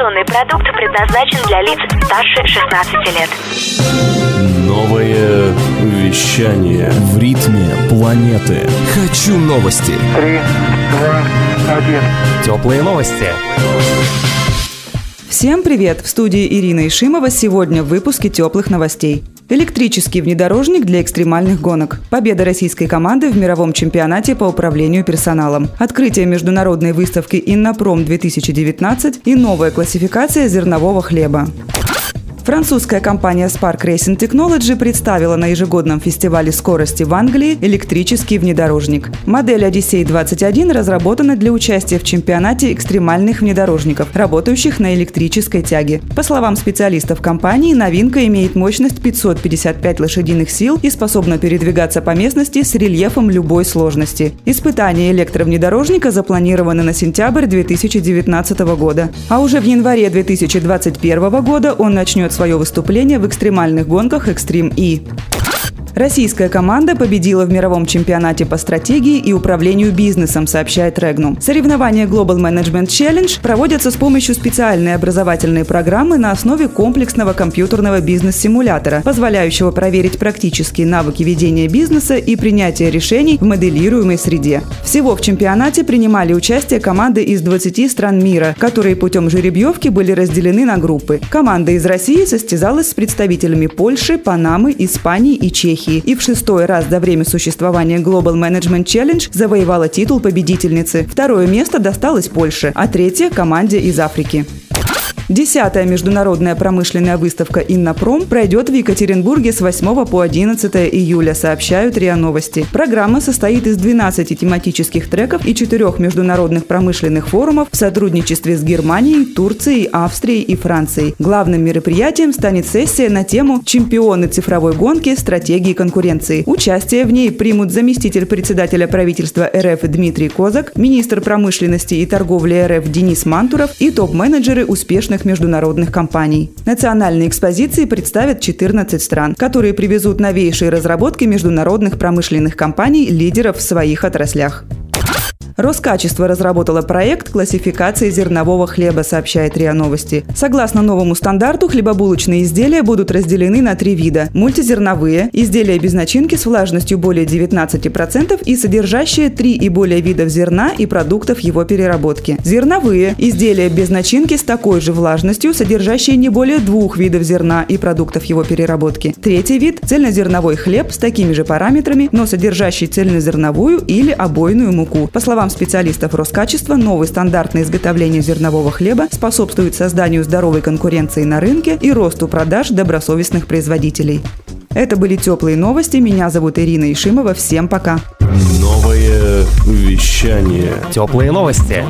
Информационный продукт предназначен для лиц старше 16 лет. Новое вещание в ритме планеты. Хочу новости. Три, два, один. Теплые новости. Всем привет! В студии Ирина Ишимова сегодня в выпуске теплых новостей. Электрический внедорожник для экстремальных гонок. Победа российской команды в мировом чемпионате по управлению персоналом. Открытие международной выставки «Иннопром-2019» и новая классификация зернового хлеба. Французская компания Spark Racing Technology представила на ежегодном фестивале скорости в Англии электрический внедорожник. Модель Odyssey 21 разработана для участия в чемпионате экстремальных внедорожников, работающих на электрической тяге. По словам специалистов компании, новинка имеет мощность 555 лошадиных сил и способна передвигаться по местности с рельефом любой сложности. Испытания электровнедорожника запланированы на сентябрь 2019 года. А уже в январе 2021 года он начнет свое выступление в экстремальных гонках «Экстрим И». Российская команда победила в мировом чемпионате по стратегии и управлению бизнесом, сообщает Регнум. Соревнования Global Management Challenge проводятся с помощью специальной образовательной программы на основе комплексного компьютерного бизнес-симулятора, позволяющего проверить практические навыки ведения бизнеса и принятия решений в моделируемой среде. Всего в чемпионате принимали участие команды из 20 стран мира, которые путем жеребьевки были разделены на группы. Команда из России состязалась с представителями Польши, Панамы, Испании и Чехии. Чехии и в шестой раз за время существования Global Management Challenge завоевала титул победительницы. Второе место досталось Польше, а третье – команде из Африки. Десятая международная промышленная выставка «Иннопром» пройдет в Екатеринбурге с 8 по 11 июля, сообщают РИА Новости. Программа состоит из 12 тематических треков и четырех международных промышленных форумов в сотрудничестве с Германией, Турцией, Австрией и Францией. Главным мероприятием станет сессия на тему «Чемпионы цифровой гонки. Стратегии конкуренции». Участие в ней примут заместитель председателя правительства РФ Дмитрий Козак, министр промышленности и торговли РФ Денис Мантуров и топ-менеджеры успешных крупных международных компаний. Национальные экспозиции представят 14 стран, которые привезут новейшие разработки международных промышленных компаний, лидеров в своих отраслях. Роскачество разработало проект классификации зернового хлеба, сообщает РИА Новости. Согласно новому стандарту, хлебобулочные изделия будут разделены на три вида. Мультизерновые – изделия без начинки с влажностью более 19% и содержащие три и более видов зерна и продуктов его переработки. Зерновые – изделия без начинки с такой же влажностью, содержащие не более двух видов зерна и продуктов его переработки. Третий вид – цельнозерновой хлеб с такими же параметрами, но содержащий цельнозерновую или обойную муку. По словам словам специалистов Роскачества, новый стандарт на изготовление зернового хлеба способствует созданию здоровой конкуренции на рынке и росту продаж добросовестных производителей. Это были теплые новости. Меня зовут Ирина Ишимова. Всем пока. Новое вещание. Теплые новости.